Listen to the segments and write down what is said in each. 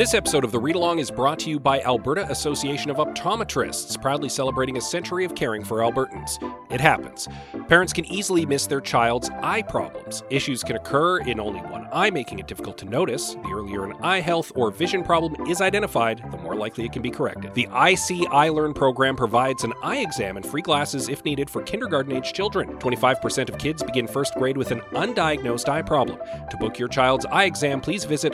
This episode of the Read Along is brought to you by Alberta Association of Optometrists, proudly celebrating a century of caring for Albertans. It happens. Parents can easily miss their child's eye problems. Issues can occur in only one eye, making it difficult to notice. The earlier an eye health or vision problem is identified, the more likely it can be corrected. The Eye See Eye Learn program provides an eye exam and free glasses if needed for kindergarten age children. 25% of kids begin first grade with an undiagnosed eye problem. To book your child's eye exam, please visit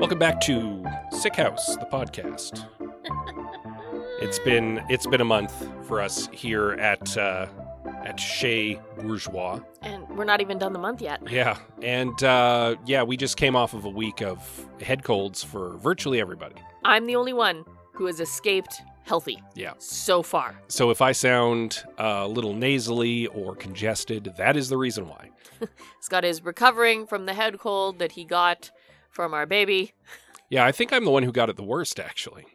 Welcome back to Sick House, the podcast. It's been it's been a month for us here at uh, at Chez Bourgeois. And we're not even done the month yet. Yeah, and uh, yeah, we just came off of a week of head colds for virtually everybody. I'm the only one who has escaped healthy Yeah. so far. So if I sound uh, a little nasally or congested, that is the reason why. Scott is recovering from the head cold that he got from our baby. Yeah, I think I'm the one who got it the worst, actually.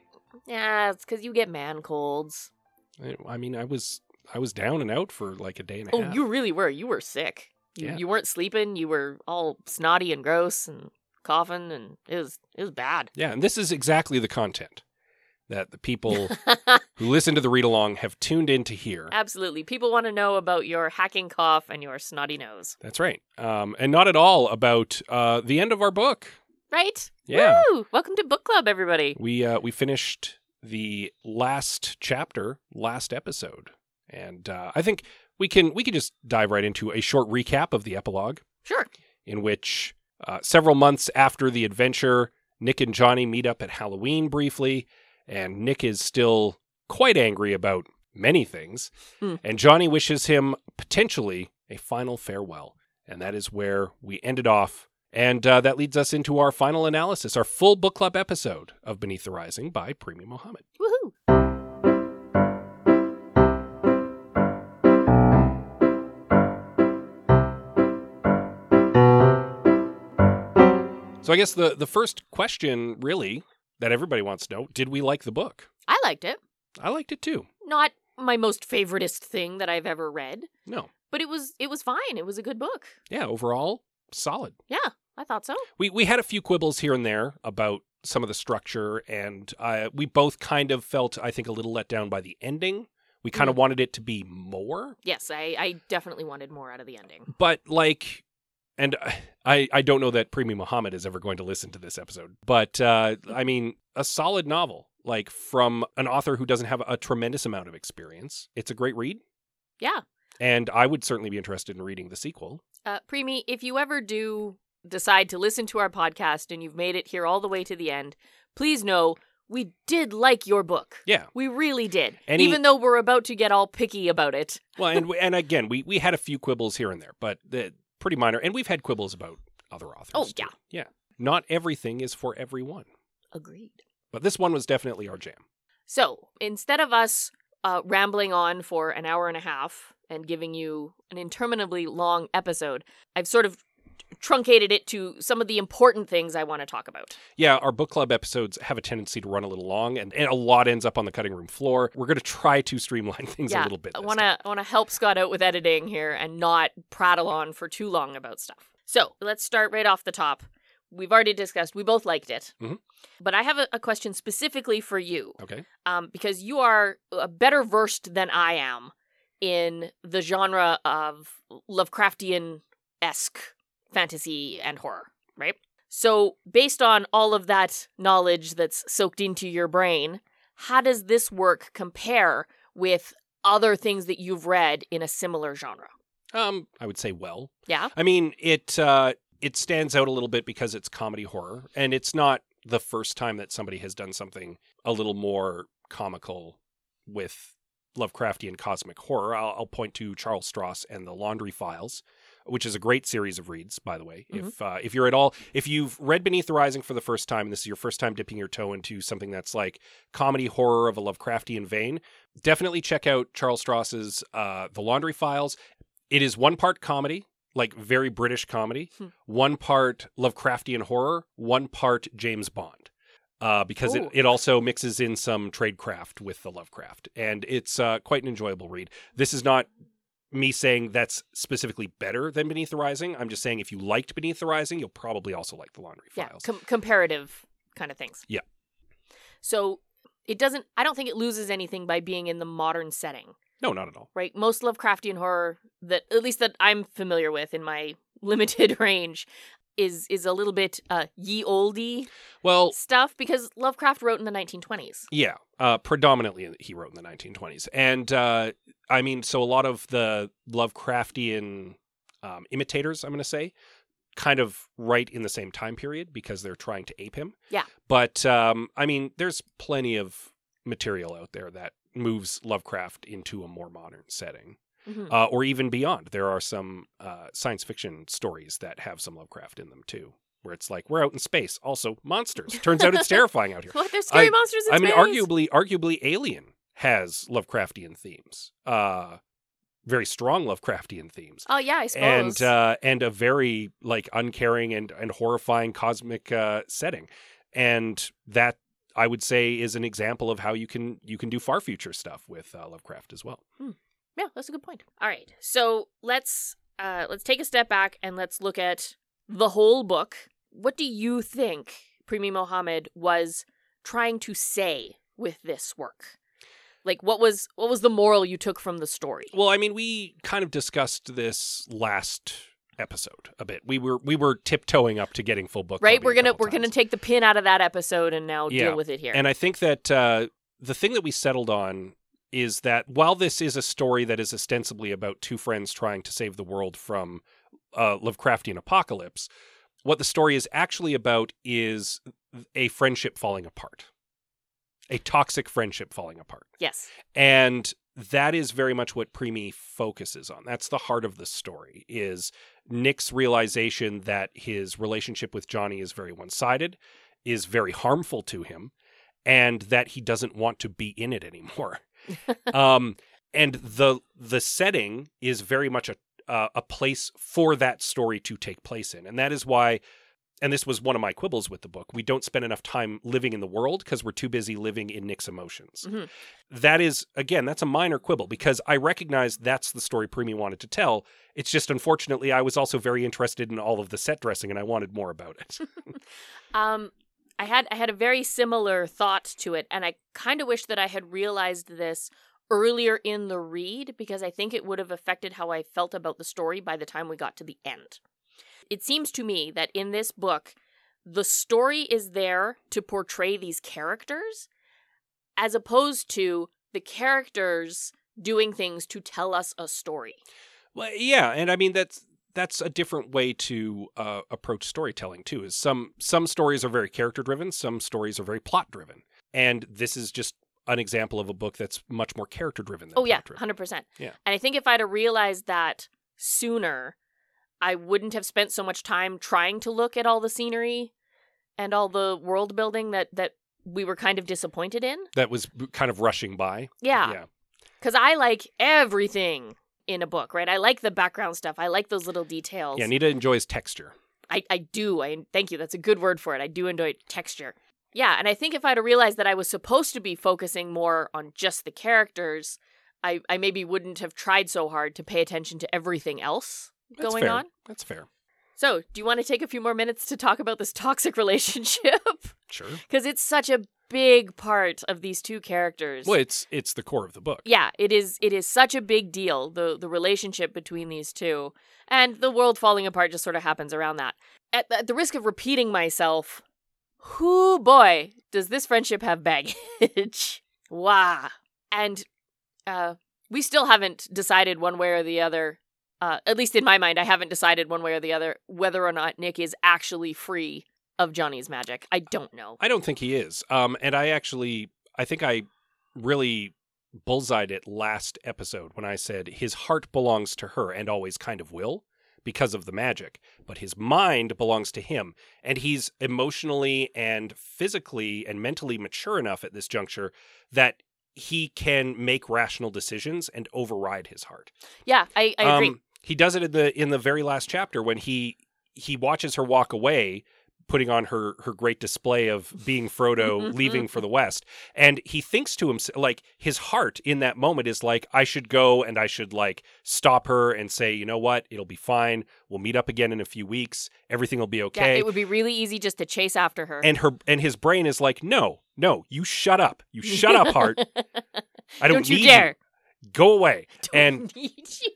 Yeah, it's because you get man colds. I, I mean, I was I was down and out for like a day and a Oh, half. Oh, you really were. You were sick. You, Yeah. you weren't sleeping. You were all snotty and gross and coughing, and it was it was bad. Yeah, and this is exactly the content that the people who listen to the read along have tuned in to hear. Absolutely. People want to know about your hacking cough and your snotty nose. That's right. Um, and not at all about uh, the end of our book. Right? Yeah. Woo! Welcome to book club, everybody. We uh, we finished the last chapter last episode, and uh, I think we can we can just dive right into a short recap of the epilogue, Sure. in which uh, several months after the adventure, Nick and Johnny meet up at Halloween briefly, and Nick is still quite angry about many things, Hmm. and Johnny wishes him potentially a final farewell, and that is where we ended off. And uh, that leads us into our final analysis, our full book club episode of Beneath the Rising by Premee Mohamed. Woohoo. So I guess the, the first question, really, that everybody wants to know did we like the book? I liked it. I liked it too. Not my most favoritist thing that I've ever read, No. but it was it was fine. It was a good book. Yeah, overall, solid. Yeah, I thought so. We, we had a few quibbles here and there about some of the structure, and uh, we both kind of felt, I think, a little let down by the ending. We kind of wanted it to be more, Yes, I, I definitely wanted more out of the ending. but like, and I, I don't know that Premee Mohamed is ever going to listen to this episode, but uh, I mean, a solid novel, like from an author who doesn't have a tremendous amount of experience. It's a great read, Yeah. and I would certainly be interested in reading the sequel. Uh, Premee, if you ever do decide to listen to our podcast and you've made it here all the way to the end, please know we did like your book. Yeah. We really did. Any- Even though we're about to get all picky about it. Well, and and again, we we had a few quibbles here and there, but the pretty minor, and we've had quibbles about other authors. Oh, too. yeah. yeah. Not everything is for everyone, Agreed. but this one was definitely our jam. So instead of us uh, rambling on for an hour and a half and giving you an interminably long episode, I've sort of truncated it to some of the important things I want to talk about. Yeah, our book club episodes have a tendency to run a little long, and, and a lot ends up on the cutting room floor. We're going to try to streamline things a little bit. I want to I want to help Scott out with editing here and not prattle on for too long about stuff. So let's start right off the top. We've already discussed we both liked it, Mhm. but I have a, a question specifically for you. Okay. um, because you are uh, better versed than I am in the genre of Lovecraftian esque fantasy and horror, right? So, based on all of that knowledge that's soaked into your brain, how does this work compare with other things that you've read in a similar genre? Um, I would say well. Yeah. I mean, it uh, it stands out a little bit because it's comedy horror, and it's not the first time that somebody has done something a little more comical with Lovecraftian cosmic horror. I'll, I'll point to Charles Stross and the Laundry Files, which is a great series of reads, by the way. Mhm. If uh, if you're at all, if you've read Beneath the Rising for the first time, and this is your first time dipping your toe into something that's like comedy horror of a Lovecraftian vein, definitely check out Charles Stross's uh, The Laundry Files. It is one part comedy, like very British comedy, Hmm. one part Lovecraftian horror, one part James Bond. Uh, because it, it also mixes in some tradecraft with the Lovecraft. And it's uh, quite an enjoyable read. This is not me saying that's specifically better than Beneath the Rising. I'm just saying if you liked Beneath the Rising, you'll probably also like the Laundry Yeah, Files. com- comparative kind of things. Yeah. So it doesn't. I don't think it loses anything by being in the modern setting, no, not at all. right? Most Lovecraftian horror that, at least that I'm familiar with in my limited range, is is a little bit uh, ye oldie Well, stuff because Lovecraft wrote in the 1920s. Yeah, uh, predominantly he wrote in the 1920s, and uh, I mean, so a lot of the Lovecraftian um, imitators, I'm going to say, kind of write in the same time period because they're trying to ape him. Yeah. but um, I mean, there's plenty of material out there that moves Lovecraft into a more modern setting, Mhm. uh, or even beyond. There are some uh, science fiction stories that have some Lovecraft in them too. Where it's like we're out in space, also monsters. Turns out it's terrifying out here. What? There's scary I- monsters in I mean, arguably, arguably, Alien has Lovecraftian themes, uh, very strong Lovecraftian themes, Oh yeah, I suppose. and uh, and a very like uncaring and and horrifying cosmic uh, setting, and that I would say is an example of how you can you can do far future stuff with uh, Lovecraft as well. Yeah, that's a good point. All right, so let's uh, let's take a step back and let's look at the whole book. What do you think Premee Mohamed was trying to say with this work? Like, what was what was the moral you took from the story? Well, I mean, we kind of discussed this last episode a bit. We were we were tiptoeing up to getting full book. Right, we're gonna we're gonna take the pin out of that episode and now Yeah, deal with it here. And I think that uh, the thing that we settled on is that while this is a story that is ostensibly about two friends trying to save the world from uh, Lovecraftian apocalypse, what the story is actually about is a friendship falling apart, a toxic friendship falling apart. yes, And that is very much what Premee focuses on. That's the heart of the story is Nick's realization that his relationship with Johnny is very one-sided, is very harmful to him, and that he doesn't want to be in it anymore. um, and the the setting is very much a uh, a place for that story to take place in, and that is why. And this was one of my quibbles with the book. We don't spend enough time living in the world because we're too busy living in Nick's emotions. Mhm. That is, again, that's a minor quibble because I recognize that's the story Premee wanted to tell. It's just unfortunately, I was also very interested in all of the set dressing and I wanted more about it. Um, I had I had a very similar thought to it, and I kind of wish that I had realized this earlier in the read because I think it would have affected how I felt about the story by the time we got to the end. It seems to me that in this book, the story is there to portray these characters, as opposed to the characters doing things to tell us a story. Well, yeah, and I mean that's that's a different way to uh, approach storytelling too. Is some some stories are very character driven, some stories are very plot driven, and this is just an example of a book that's much more character driven. Oh yeah, hundred percent. Yeah. And I think if I'd have realized that sooner, I wouldn't have spent so much time trying to look at all the scenery and all the world building that that we were kind of disappointed in. That was kind of rushing by. Yeah, yeah. because I like everything in a book, right? I like the background stuff. I like those little details. Yeah, Nita enjoys texture. I, I do. I thank you. That's a good word for it. I do enjoy texture. Yeah, and I think if I'd have realized that I was supposed to be focusing more on just the characters, I, I maybe wouldn't have tried so hard to pay attention to everything else That's going fair. on. That's fair. So, do you want to take a few more minutes to talk about this toxic relationship? Sure. Because it's such a big part of these two characters. Well, it's it's the core of the book. Yeah, it is. It is such a big deal the the relationship between these two, and the world falling apart just sort of happens around that. At, at the risk of repeating myself, whoo boy, does this friendship have baggage? wow. And uh, we still haven't decided one way or the other. Uh, at least in my mind, I haven't decided one way or the other whether or not Nick is actually free of Johnny's magic. I don't know. I don't think he is. Um, and I actually, I think I really bullseyed it last episode when I said his heart belongs to her and always kind of will because of the magic, but his mind belongs to him. And he's emotionally and physically and mentally mature enough at this juncture that he can make rational decisions and override his heart. Yeah, I, I agree. Um, he does it in the in the very last chapter when he he watches her walk away putting on her her great display of being Frodo leaving for the west. And he thinks to himself like his heart in that moment is like I should go and I should like stop her and say you know what? It'll be fine. We'll meet up again in a few weeks. Everything will be yeah, okay it would be really easy just to chase after her. and her and his brain is like no no you shut up. You shut up heart. I don't, you need dare. go away. Don't and need you.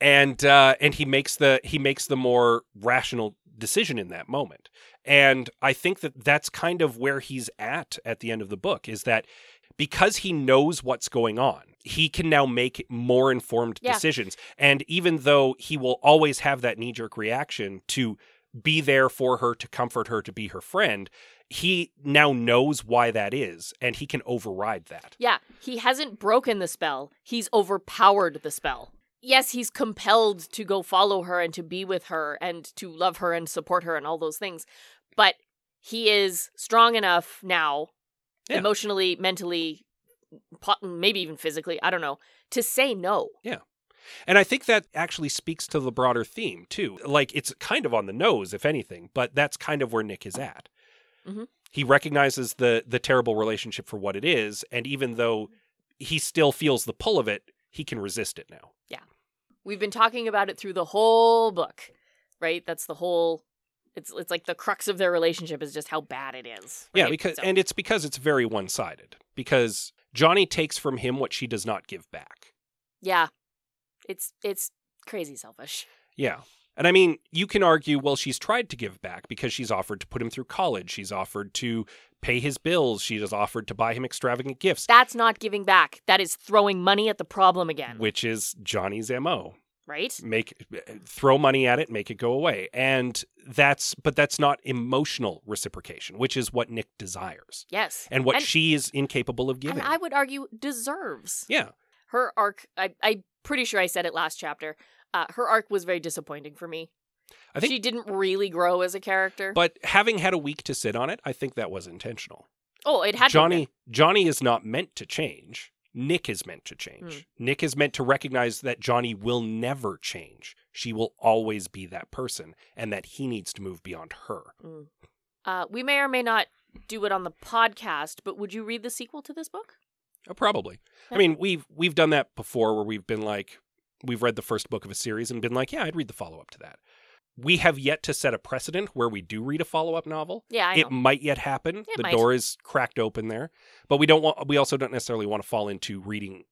and uh, and he makes the he makes the more rational decision in that moment and i think that that's kind of where he's at at the end of the book is that because he knows what's going on he can now make more informed Yeah. decisions and even though he will always have that knee jerk reaction to be there for her to comfort her to be her friend he now knows why that is and he can override that Yeah, he hasn't broken the spell. He's overpowered the spell. Yes, he's compelled to go follow her and to be with her and to love her and support her and all those things. But he is strong enough now, Yeah. emotionally, mentally, maybe even physically, I don't know, to say no. Yeah. And I think that actually speaks to the broader theme too. Like it's kind of on the nose, if anything, but that's kind of where Nick is at. Mhm. He recognizes the the terrible relationship for what it is, and even though he still feels the pull of it, he can resist it now. Yeah. We've been talking about it through the whole book, right? That's the whole. It's it's like the crux of their relationship is just how bad it is. Yeah, because So- and it's because it's very one sided. Because Johnny takes from him what she does not give back. yeah, it's it's crazy selfish. Yeah. And I mean, you can argue, well, she's tried to give back because she's offered to put him through college. She's offered to pay his bills. She has offered to buy him extravagant gifts. That's not giving back. That is throwing money at the problem again. which is Johnny's MO. Right? Make throw money at it, make it go away. And that's but that's not emotional reciprocation, which is what Nick desires Yes. and what And- she is incapable of giving. And I would argue deserves. yeah. Her arc, I, I'm pretty sure I said it last chapter. Uh, her arc was very disappointing for me. I think she didn't really grow as a character. but having had a week to sit on it, I think that was intentional. oh, it had to. Johnny Johnny is not meant to change. Nick is meant to change. Hmm. Nick is meant to recognize that Johnny will never change. She will always be that person and that he needs to move beyond her. Uh, we may or may not do it on the podcast, but would you read the sequel to this book? Oh, probably. I mean, we've we've done that before where we've been like we've read the first book of a series and been like, yeah, I'd read the follow-up to that. We have yet to set a precedent where we do read a follow-up novel. Yeah, I know. It might yet happen. It the might. door is cracked open there. But we don't want we also don't necessarily want to fall into reading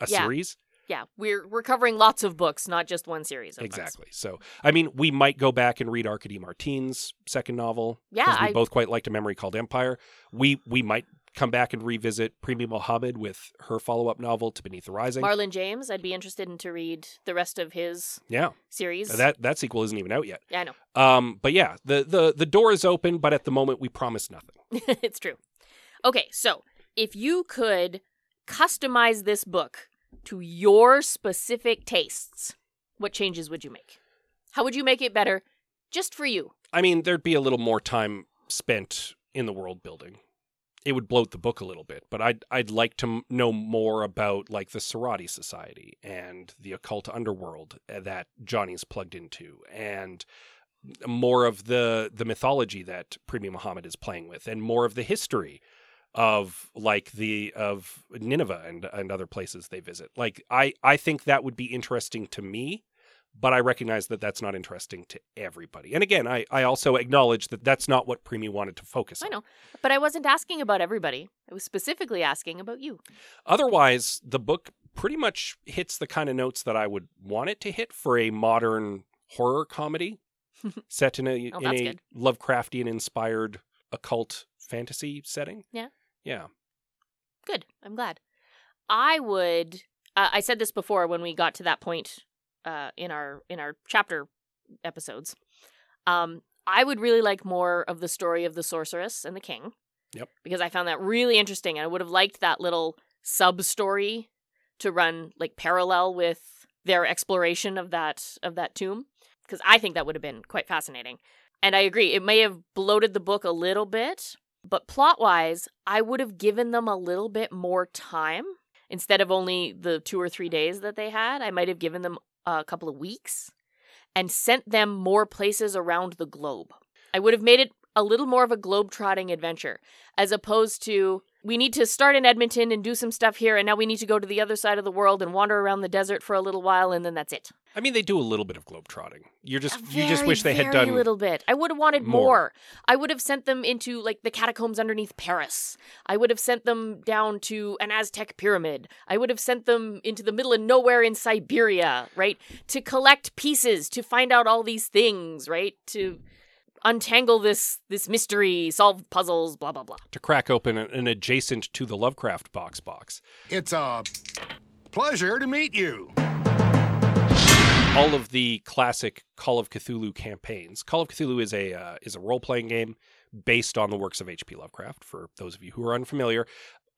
a Yeah. series. yeah, we're we're covering lots of books, not just one series. Of books. Exactly. So, I mean, we might go back and read Arkady Martine's second novel. Yeah, we I- both quite liked A Memory Called Empire. We we might come back and revisit Premee Mohamed with her follow-up novel to Beneath the Rising. Marlon James, I'd be interested in to read the rest of his yeah, series. that that sequel isn't even out yet. yeah, I know. Um, but yeah, the the the door is open, but at the moment we promise nothing. it's true. Okay, so if you could customize this book to your specific tastes, what changes would you make? How would you make it better just for you? I mean, there'd be a little more time spent in the world building. It would bloat the book a little bit, but I'd I'd like to know more about like the Sarati Society and the occult underworld uh, that Johnny's plugged into, and more of the the mythology that Premee Mohamed is playing with, and more of the history of like the of Nineveh and and other places they visit. Like I I think that would be interesting to me but I recognize that that's not interesting to everybody. And again, I, I also acknowledge that that's not what Premee wanted to focus I know, but I wasn't asking about everybody. I was specifically asking about you. Otherwise, the book pretty much hits the kind of notes that I would want it to hit for a modern horror comedy set in a, Oh, in a good. Lovecraftian inspired occult fantasy setting. Yeah. Yeah. Good. I'm glad. I would. Uh, I said this before when we got to that point uh, in our in our chapter episodes. Um, I would really like more of the story of the sorceress and the king. Yep. Because I found that really interesting, and I would have liked that little sub story to run like parallel with their exploration of that of that tomb because I think that would have been quite fascinating. And I agree, it may have bloated the book a little bit, but plot wise, I would have given them a little bit more time instead of only the two or three days that they had. I might have given them a couple of weeks and sent them more places around the globe. I would have made it a little more of a globe-trotting adventure as opposed to we need to start in Edmonton and do some stuff here and now we need to go to the other side of the world and wander around the desert for a little while and then that's it. I mean, they do a little bit of globetrotting. You're just A you just wish they had done a little bit. I would have wanted more. more. I would have sent them into like the catacombs underneath Paris. I would have sent them down to an Aztec pyramid. I would have sent them into the middle of nowhere in Siberia, right? To collect pieces, to find out all these things, right? To untangle this this mystery, solve puzzles, blah blah blah. to crack open an- an adjacent to the Lovecraft box box. It's a pleasure to meet you. all of the classic Call of Cthulhu campaigns. Call of Cthulhu is a uh, is a role playing game based on the works of H.P. Lovecraft. For those of you who are unfamiliar,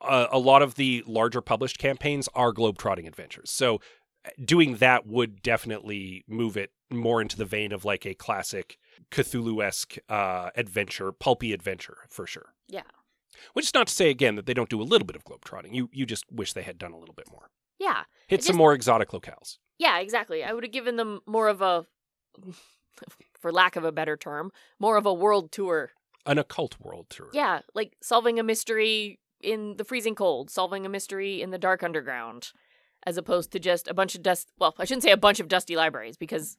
uh, a lot of the larger published campaigns are globetrotting adventures. So uh, doing that would definitely move it more into the vein of like a classic Cthulhu esque uh, adventure, pulpy adventure for sure. Yeah. Which is not to say again that they don't do a little bit of globetrotting. You you just wish they had done a little bit more. Yeah. Hit It some more exotic locales. Yeah, exactly. I would have given them more of a for lack of a better term, more of a world tour An occult world tour. Yeah, like solving a mystery in the freezing cold, solving a mystery in the dark underground, as opposed to just a bunch of dust. Well, I shouldn't say a bunch of dusty libraries because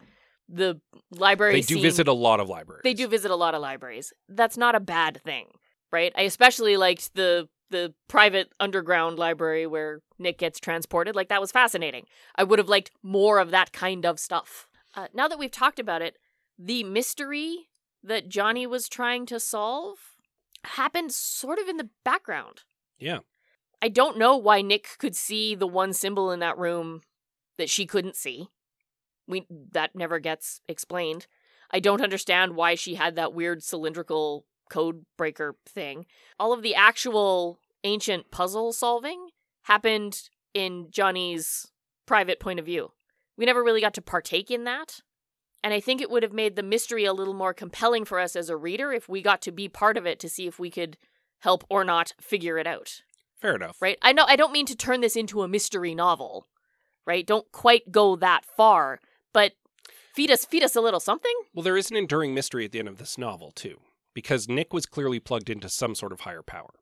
the library They do scene- visit a lot of libraries. They do visit a lot of libraries. That's not a bad thing, right? I especially liked the the private underground library where Nick gets transported. Like that was fascinating. I would have liked more of that kind of stuff. Uh, now that we've talked about it, the mystery that Johnny was trying to solve happened sort of in the background. Yeah. I don't know why Nick could see the one symbol in that room that she couldn't see. We that never gets explained. I don't understand why she had that weird cylindrical code breaker thing. All of the actual ancient puzzle solving happened in Johnny's private point of view. We never really got to partake in that. And I think it would have made the mystery a little more compelling for us as a reader if we got to be part of it to see if we could help or not figure it out Fair enough. right? I know I don't mean to turn this into a mystery novel, right? Don't quite go that far, but feed us feed us a little something. Well, there is an enduring mystery at the end of this novel, too, because Nick was clearly plugged into some sort of higher power.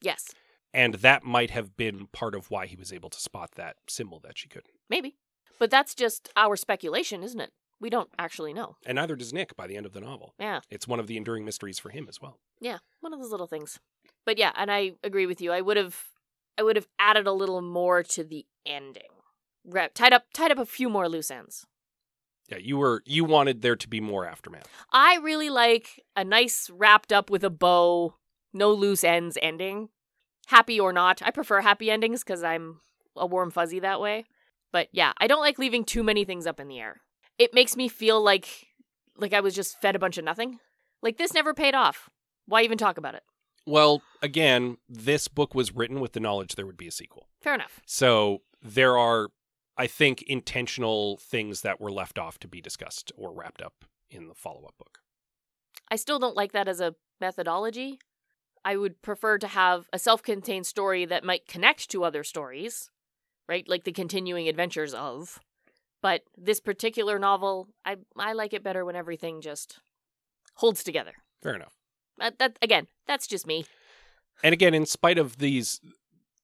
Yes, And that might have been part of why he was able to spot that symbol that she couldn't. maybe. But that's just our speculation, isn't it? We don't actually know. And neither does Nick by the end of the novel. Yeah. It's one of the enduring mysteries for him as well. Yeah, one of those little things. But yeah, and I agree with you. I would have I would have added a little more to the ending. Tied up tied up a few more loose ends. Yeah, you were you wanted there to be more aftermath. I really like a nice wrapped up with a bow, no loose ends ending. Happy or not. I prefer happy endings because I'm a warm fuzzy that way. But yeah, I don't like leaving too many things up in the air. It makes me feel like like I was just fed a bunch of nothing. Like this never paid off. Why even talk about it? Well, again, this book was written with the knowledge there would be a sequel. Fair enough. So there are, I think, intentional things that were left off to be discussed or wrapped up in the follow up book. I still don't like that as a methodology. I would prefer to have a self contained story that might connect to other stories, right? Like the continuing adventures of. But this particular novel, I, I like it better when everything just holds together. Fair enough. That, that again, that's just me. And again, in spite of these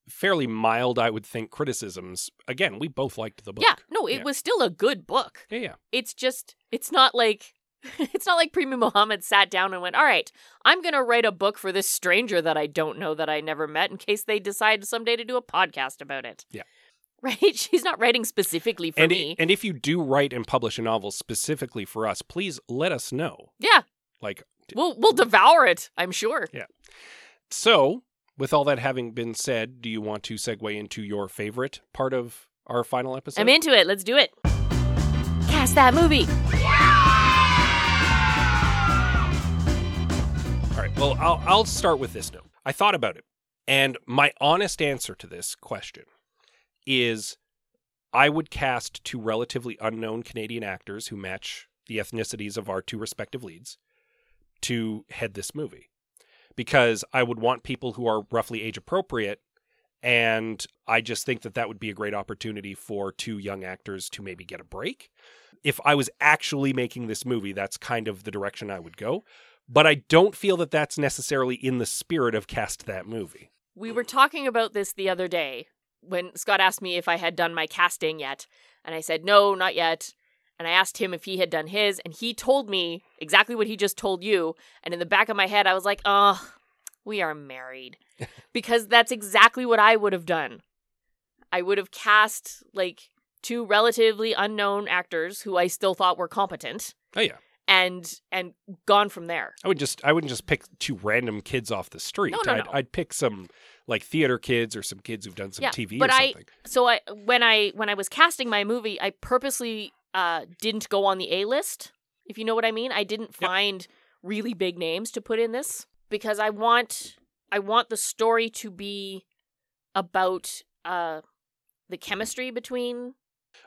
fairly mild, I would think, criticisms, again, we both liked the book. Yeah, no, it Yeah. was still a good book. Yeah, yeah. It's just, it's not like, it's not like Premee Mohamed sat down and went, all right, I'm going to write a book for this stranger that I don't know that I never met in case they decide someday to do a podcast about it. Yeah. Right? She's not writing specifically for and, me. and if you do write and publish a novel specifically for us, please let us know. yeah, Like, we'll, we'll devour it, I'm sure. Yeah. So with all that having been said, do you want to segue into your favorite part of our final episode? I'm into it. Let's do it. Cast that movie. All right. Well, I'll I'll start with this note. I thought about it, And my honest answer to this question is I would cast two relatively unknown Canadian actors who match the ethnicities of our two respective leads to head this movie. Because I would want people who are roughly age appropriate. And I just think that that would be a great opportunity for two young actors to maybe get a break. If I was actually making this movie, that's kind of the direction I would go. But I don't feel that that's necessarily in the spirit of cast that movie. We were talking about this the other day when Scott asked me if I had done my casting yet. And I said, no, not yet. And I asked him if he had done his. And he told me exactly what he just told you. And in the back of my head, I was like, oh, we are married. because that's exactly what I would have done. I would have cast like two relatively unknown actors who I still thought were competent Oh yeah. and and gone from there. I would just I wouldn't just pick two random kids off the street. No, no, I'd, no. I'd pick some like theater kids or some kids who've done some Yeah, TV but or I- So I when I when I was casting my movie, I purposely uh didn't go on the A list, if you know what I mean. I didn't Yep. find really big names to put in this because I want I want the story to be about uh the chemistry between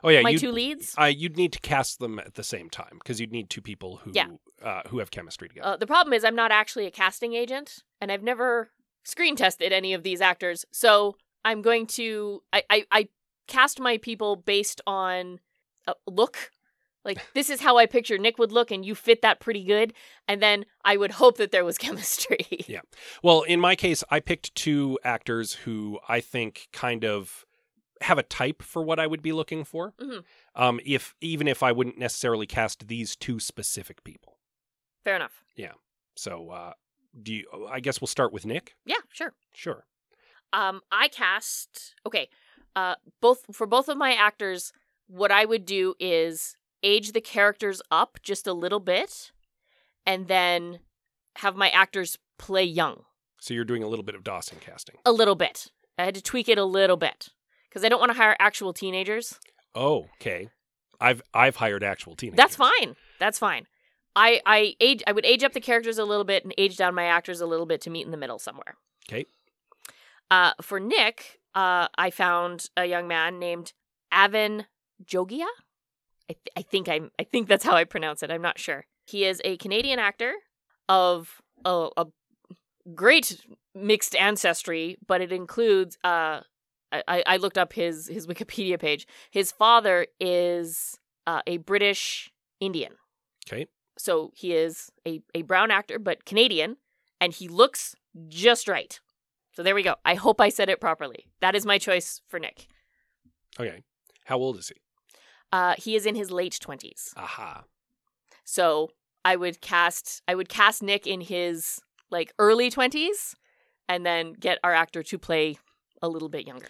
Oh yeah, my two leads. uh, you'd need to cast them at the same time because you'd need two people who Yeah. uh, who have chemistry together. Uh, the problem is I'm not actually a casting agent, and I've never screen tested any of these actors. So I'm going to I I, I cast my people based on uh, look. Like this is how I picture Nick would look, and you fit that pretty good. And then I would hope that there was chemistry. Yeah. Well, in my case, I picked two actors who I think kind of have a type for what I would be looking for. Mhm. Um, if even if I wouldn't necessarily cast these two specific people. Fair enough. Yeah. So, uh, do you? I guess we'll start with Nick. Yeah, sure. Sure. Um, I cast okay. Uh, both for both of my actors, what I would do is age the characters up just a little bit, and then have my actors play young So you're doing a little bit of Dawson casting. a little bit. I had to tweak it a little bit because I don't want to hire actual teenagers. Oh, okay. I've I've hired actual teenagers. That's fine. That's fine. I I age I would age up the characters a little bit and age down my actors a little bit to meet in the middle somewhere. 'Kay. Uh, for Nick, uh, I found a young man named Avin Jogia. I, th- I think I'm I think that's how I pronounce it. I'm not sure. He is a Canadian actor of a, a great mixed ancestry, but it includes uh I, I- looked up his his Wikipedia page. His father is uh, a British Indian. Okay. So he is a, a brown actor, but Canadian, and he looks just right. So there we go. I hope I said it properly. That is my choice for Nick. Okay. How old is he? Uh, he is in his late twenties. Aha. So I would cast I would cast Nick in his like early twenties, and then get our actor to play a little bit younger.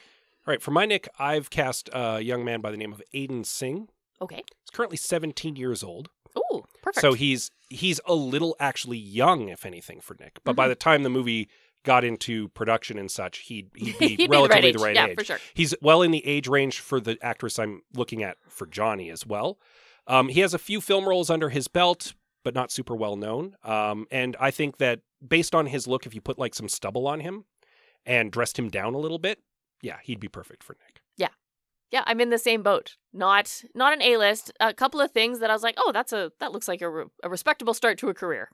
All right. For my Nick, I've cast a young man by the name of Aiden Singh. Okay. He's currently 17 years old. Ooh, perfect. So he's he's a little actually young, if anything, for Nick. But Mm-hmm. by the time the movie got into production and such, he'd he'd be He'd be relatively age. the right yeah, age. for sure. He's well in the age range for the actress I'm looking at for Johnny as well. Um, he has a few film roles under his belt, but not super well known. Um, and I think that based on his look, if you put like some stubble on him and dressed him down a little bit, yeah, he'd be perfect for Nick. Yeah, Yeah, I'm in the same boat. Not not an A list. A couple of things that I was like, oh, that's a that looks like a, re- a respectable start to a career.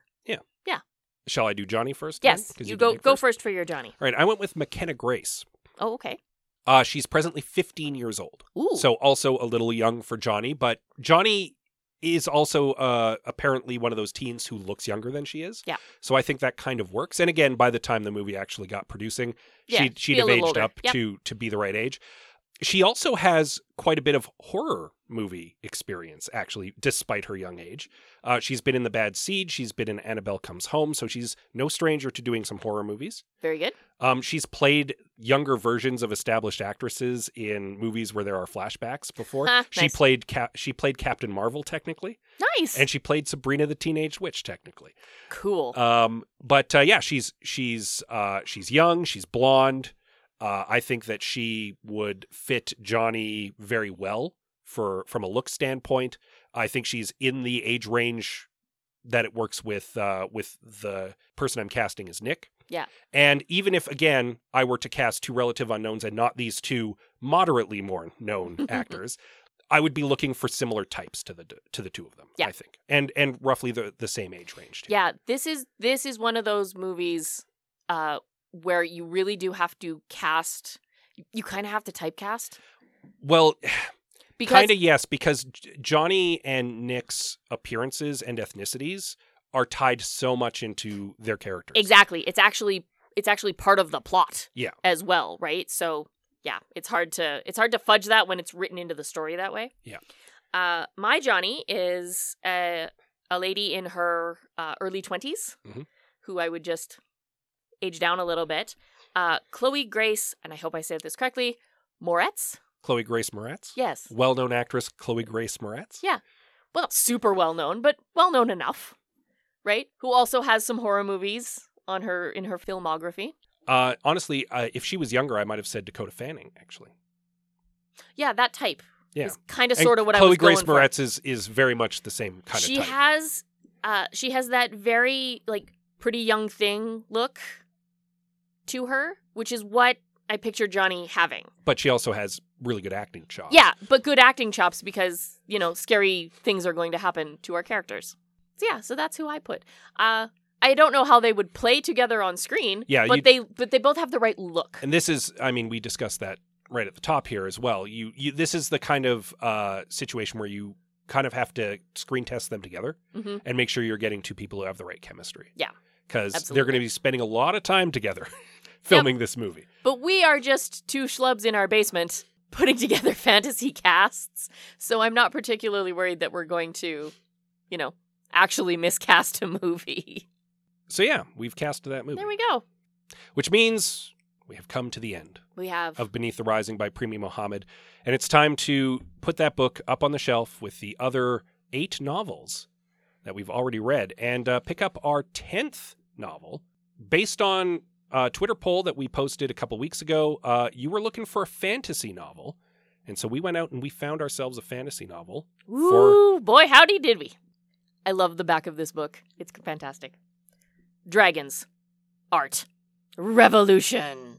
Shall I do Johnny first? Yes, 'Cause you go go first for your Johnny. All right, I went with McKenna Grace. Oh, okay. Uh, she's presently 15 years old. Ooh, So also a little young for Johnny, but Johnny is also uh, apparently one of those teens who looks younger than she is. Yeah. So I think that kind of works. And again, by the time the movie actually got producing, Yeah, she'd, she'd have aged older. up Yep. to to be the right age. She also has quite a bit of horror movie experience, actually, despite her young age. Uh, she's been in The Bad Seed. She's been in Annabelle Comes Home, so she's no stranger to doing some horror movies. very good. Um, she's played younger versions of established actresses in movies where there are flashbacks before. She played Cap- she played Captain Marvel technically, Nice. and she played Sabrina the Teenage Witch technically. cool. Um, but uh, yeah, she's she's uh, she's young, she's blonde. Uh, I think that she would fit Johnny very well for from a look standpoint. I think she's in the age range that it works with uh, with the person I'm casting as Nick. Yeah. And even if, again, I were to cast two relative unknowns and not these two moderately more known actors, I would be looking for similar types to the to the two of them. Yeah. I think, and and roughly the the same age range. Too. Yeah, this is this is one of those movies uh where you really do have to cast you kind of have to typecast Well, because kind of yes, because Johnny and Nick's appearances and ethnicities are tied so much into their characters. exactly it's actually it's actually part of the plot Yeah. as well, right? So, yeah, it's hard to it's hard to fudge that when it's written into the story that way. Yeah. Uh my Johnny is a a lady in her uh, early 20s Mhm. who I would just age down a little bit. Uh Chloe Grace, and I hope I said this correctly, Moretz? Chloe Grace Moretz, Yes. well-known actress Chloe Grace Moretz. Yeah. Well, not super well known, but well known enough, right? Who also has some horror movies on her in her filmography. Uh, honestly, uh, if she was younger, I might have said Dakota Fanning. Actually, Yeah, that type Yeah. is kind of sort of what Chloe I was Grace going for. Moretz is is very much the same kind she of type. has, uh, she has that very like pretty young thing look to her, which is what I picture Johnny having. but she also has really good acting chops. Yeah, but good acting chops because you know scary things are going to happen to our characters. So yeah, so that's who I put. Uh, I don't know how they would play together on screen. Yeah, but they but they both have the right look. and this is, I mean, we discussed that right at the top here as well. You, you this is the kind of uh, situation where you kind of have to screen test them together hmm and make sure you're getting two people who have the right chemistry. Yeah, because they're going to be spending a lot of time together filming this movie. But we are just two schlubs in our basement putting together fantasy casts, so I'm not particularly worried that we're going to, you know, actually miscast a movie. So yeah, we've cast that movie, There we go. which means we have come to the end. We have of Beneath the Rising by Premee Mohamed. And it's time to put that book up on the shelf with the other eight novels that we've already read and uh, pick up our 10th novel. Based on a Twitter poll that we posted a couple weeks ago, uh, you were looking for a fantasy novel. And so we went out and we found ourselves a fantasy novel. Ooh, boy, howdy did we. I love the back of this book. It's fantastic. Dragons. Art. Revolution.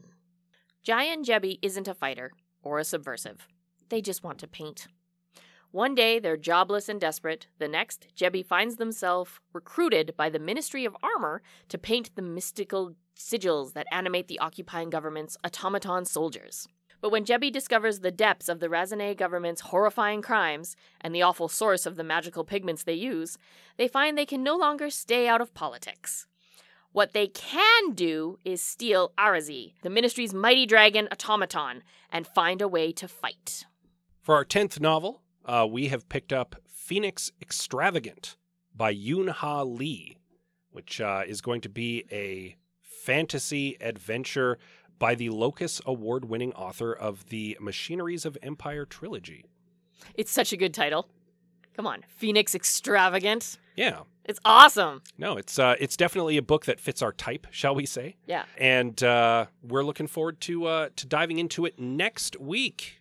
Gyen Jebi isn't a fighter or a subversive. They just want to paint. One day they're jobless and desperate. The next, Jebi finds themselves recruited by the Ministry of Armor to paint the mystical sigils that animate the occupying government's automaton soldiers. But when Jebi discovers the depths of the Razanei government's horrifying crimes and the awful source of the magical pigments they use, they find they can no longer stay out of politics. What they can do is steal Arazi, the ministry's mighty dragon automaton, and find a way to fight. For our 10th novel, uh, we have picked up Phoenix Extravagant by Yoon Ha Lee, which uh, is going to be a fantasy adventure by the Locus Award winning author of the Machineries of Empire trilogy. It's such a good title. Come on, Phoenix Extravagant. Yeah. It's awesome. No, it's uh, it's definitely a book that fits our type, shall we say? Yeah. And uh, we're looking forward to uh, to diving into it next week.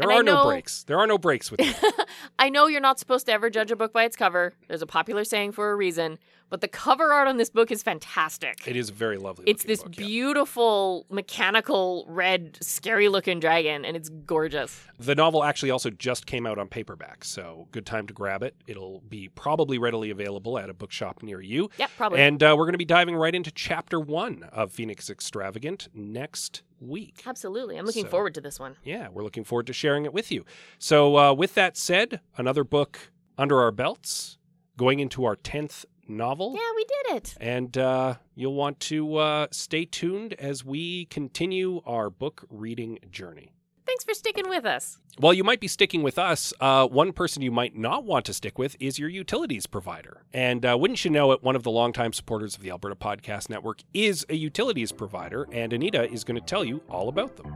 There And are no breaks. There are no breaks with it. I know you're not supposed to ever judge a book by its cover. There's a popular saying for a reason, but the cover art on this book is fantastic. it is very lovely. It's this book, yeah. beautiful, mechanical, red, scary looking dragon, and it's gorgeous. The novel actually also just came out on paperback, so good time to grab it. It'll be probably readily available at a bookshop near you. Yep, probably. And uh, we're going to be diving right into chapter one of Phoenix Extravagant next week. Absolutely. I'm looking So- forward to this one. Yeah, we're looking forward to sharing it with you. So, uh, with that said, another book under our belts, going into our 10th novel. Yeah, we did it. And uh, you'll want to uh, stay tuned as we continue our book reading journey. Thanks for sticking with us. While you might be sticking with us, uh, one person you might not want to stick with is your utilities provider. And uh, wouldn't you know it, one of the longtime supporters of the Alberta Podcast Network is a utilities provider, and Anita is going to tell you all about them.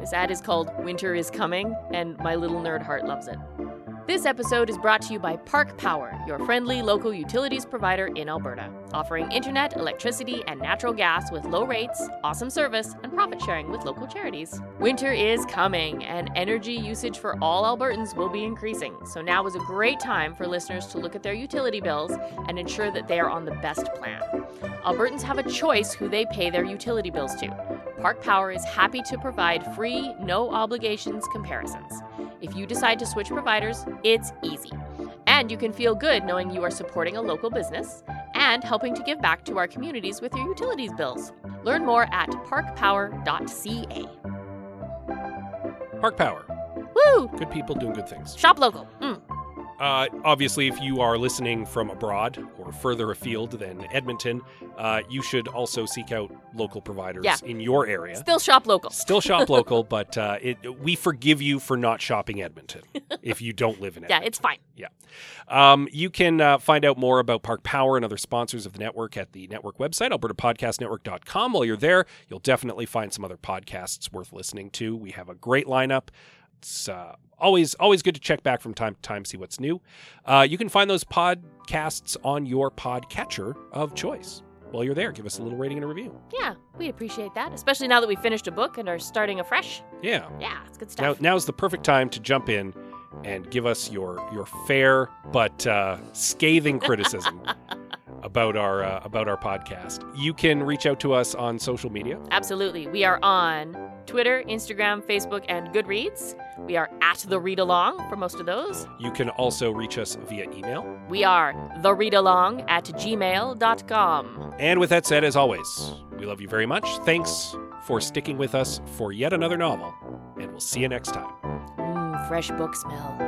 This ad is called Winter is Coming, and my little nerd heart loves it. This episode is brought to you by Park Power, your friendly local utilities provider in Alberta, offering internet, electricity, and natural gas with low rates, awesome service, and profit sharing with local charities. Winter is coming, and energy usage for all Albertans will be increasing, so now is a great time for listeners to look at their utility bills and ensure that they are on the best plan. Albertans have a choice who they pay their utility bills to. Park Power is happy to provide free, no obligations comparisons. If you decide to switch providers, it's easy. And you can feel good knowing you are supporting a local business and helping to give back to our communities with your utilities bills. Learn more at parkpower.ca. Park Power. Woo! Good people doing good things. Shop local. Mm. Uh, obviously, if you are listening from abroad or further afield than Edmonton, uh, you should also seek out local providers Yeah. in your area. Still shop local. Still shop local, but uh, it, we forgive you for not shopping Edmonton if you don't live in it. Yeah, Edmonton. it's fine. Um, you can uh, find out more about Park Power and other sponsors of the network at the network website, albertapodcastnetwork.com. While you're there, you'll definitely find some other podcasts worth listening to. We have a great lineup. It's uh, always always good to check back from time to time, see what's new. Uh, you can find those podcasts on your podcatcher of choice. While you're there, give us a little rating and a review. Yeah, we appreciate that, especially now that we finished a book and are starting afresh. Yeah. Yeah, it's good stuff. Now, now's the perfect time to jump in and give us your your fair but uh, scathing criticism about our uh, about our podcast. You can reach out to us on social media. Absolutely. We are on Twitter, Instagram, Facebook, and Goodreads. We are at the read along for most of those. You can also reach us via email. We are the read along at gmail.com. And with that said, as always, we love you very much. Thanks for sticking with us for yet another novel, and we'll see you next time. Mmm, fresh book smell.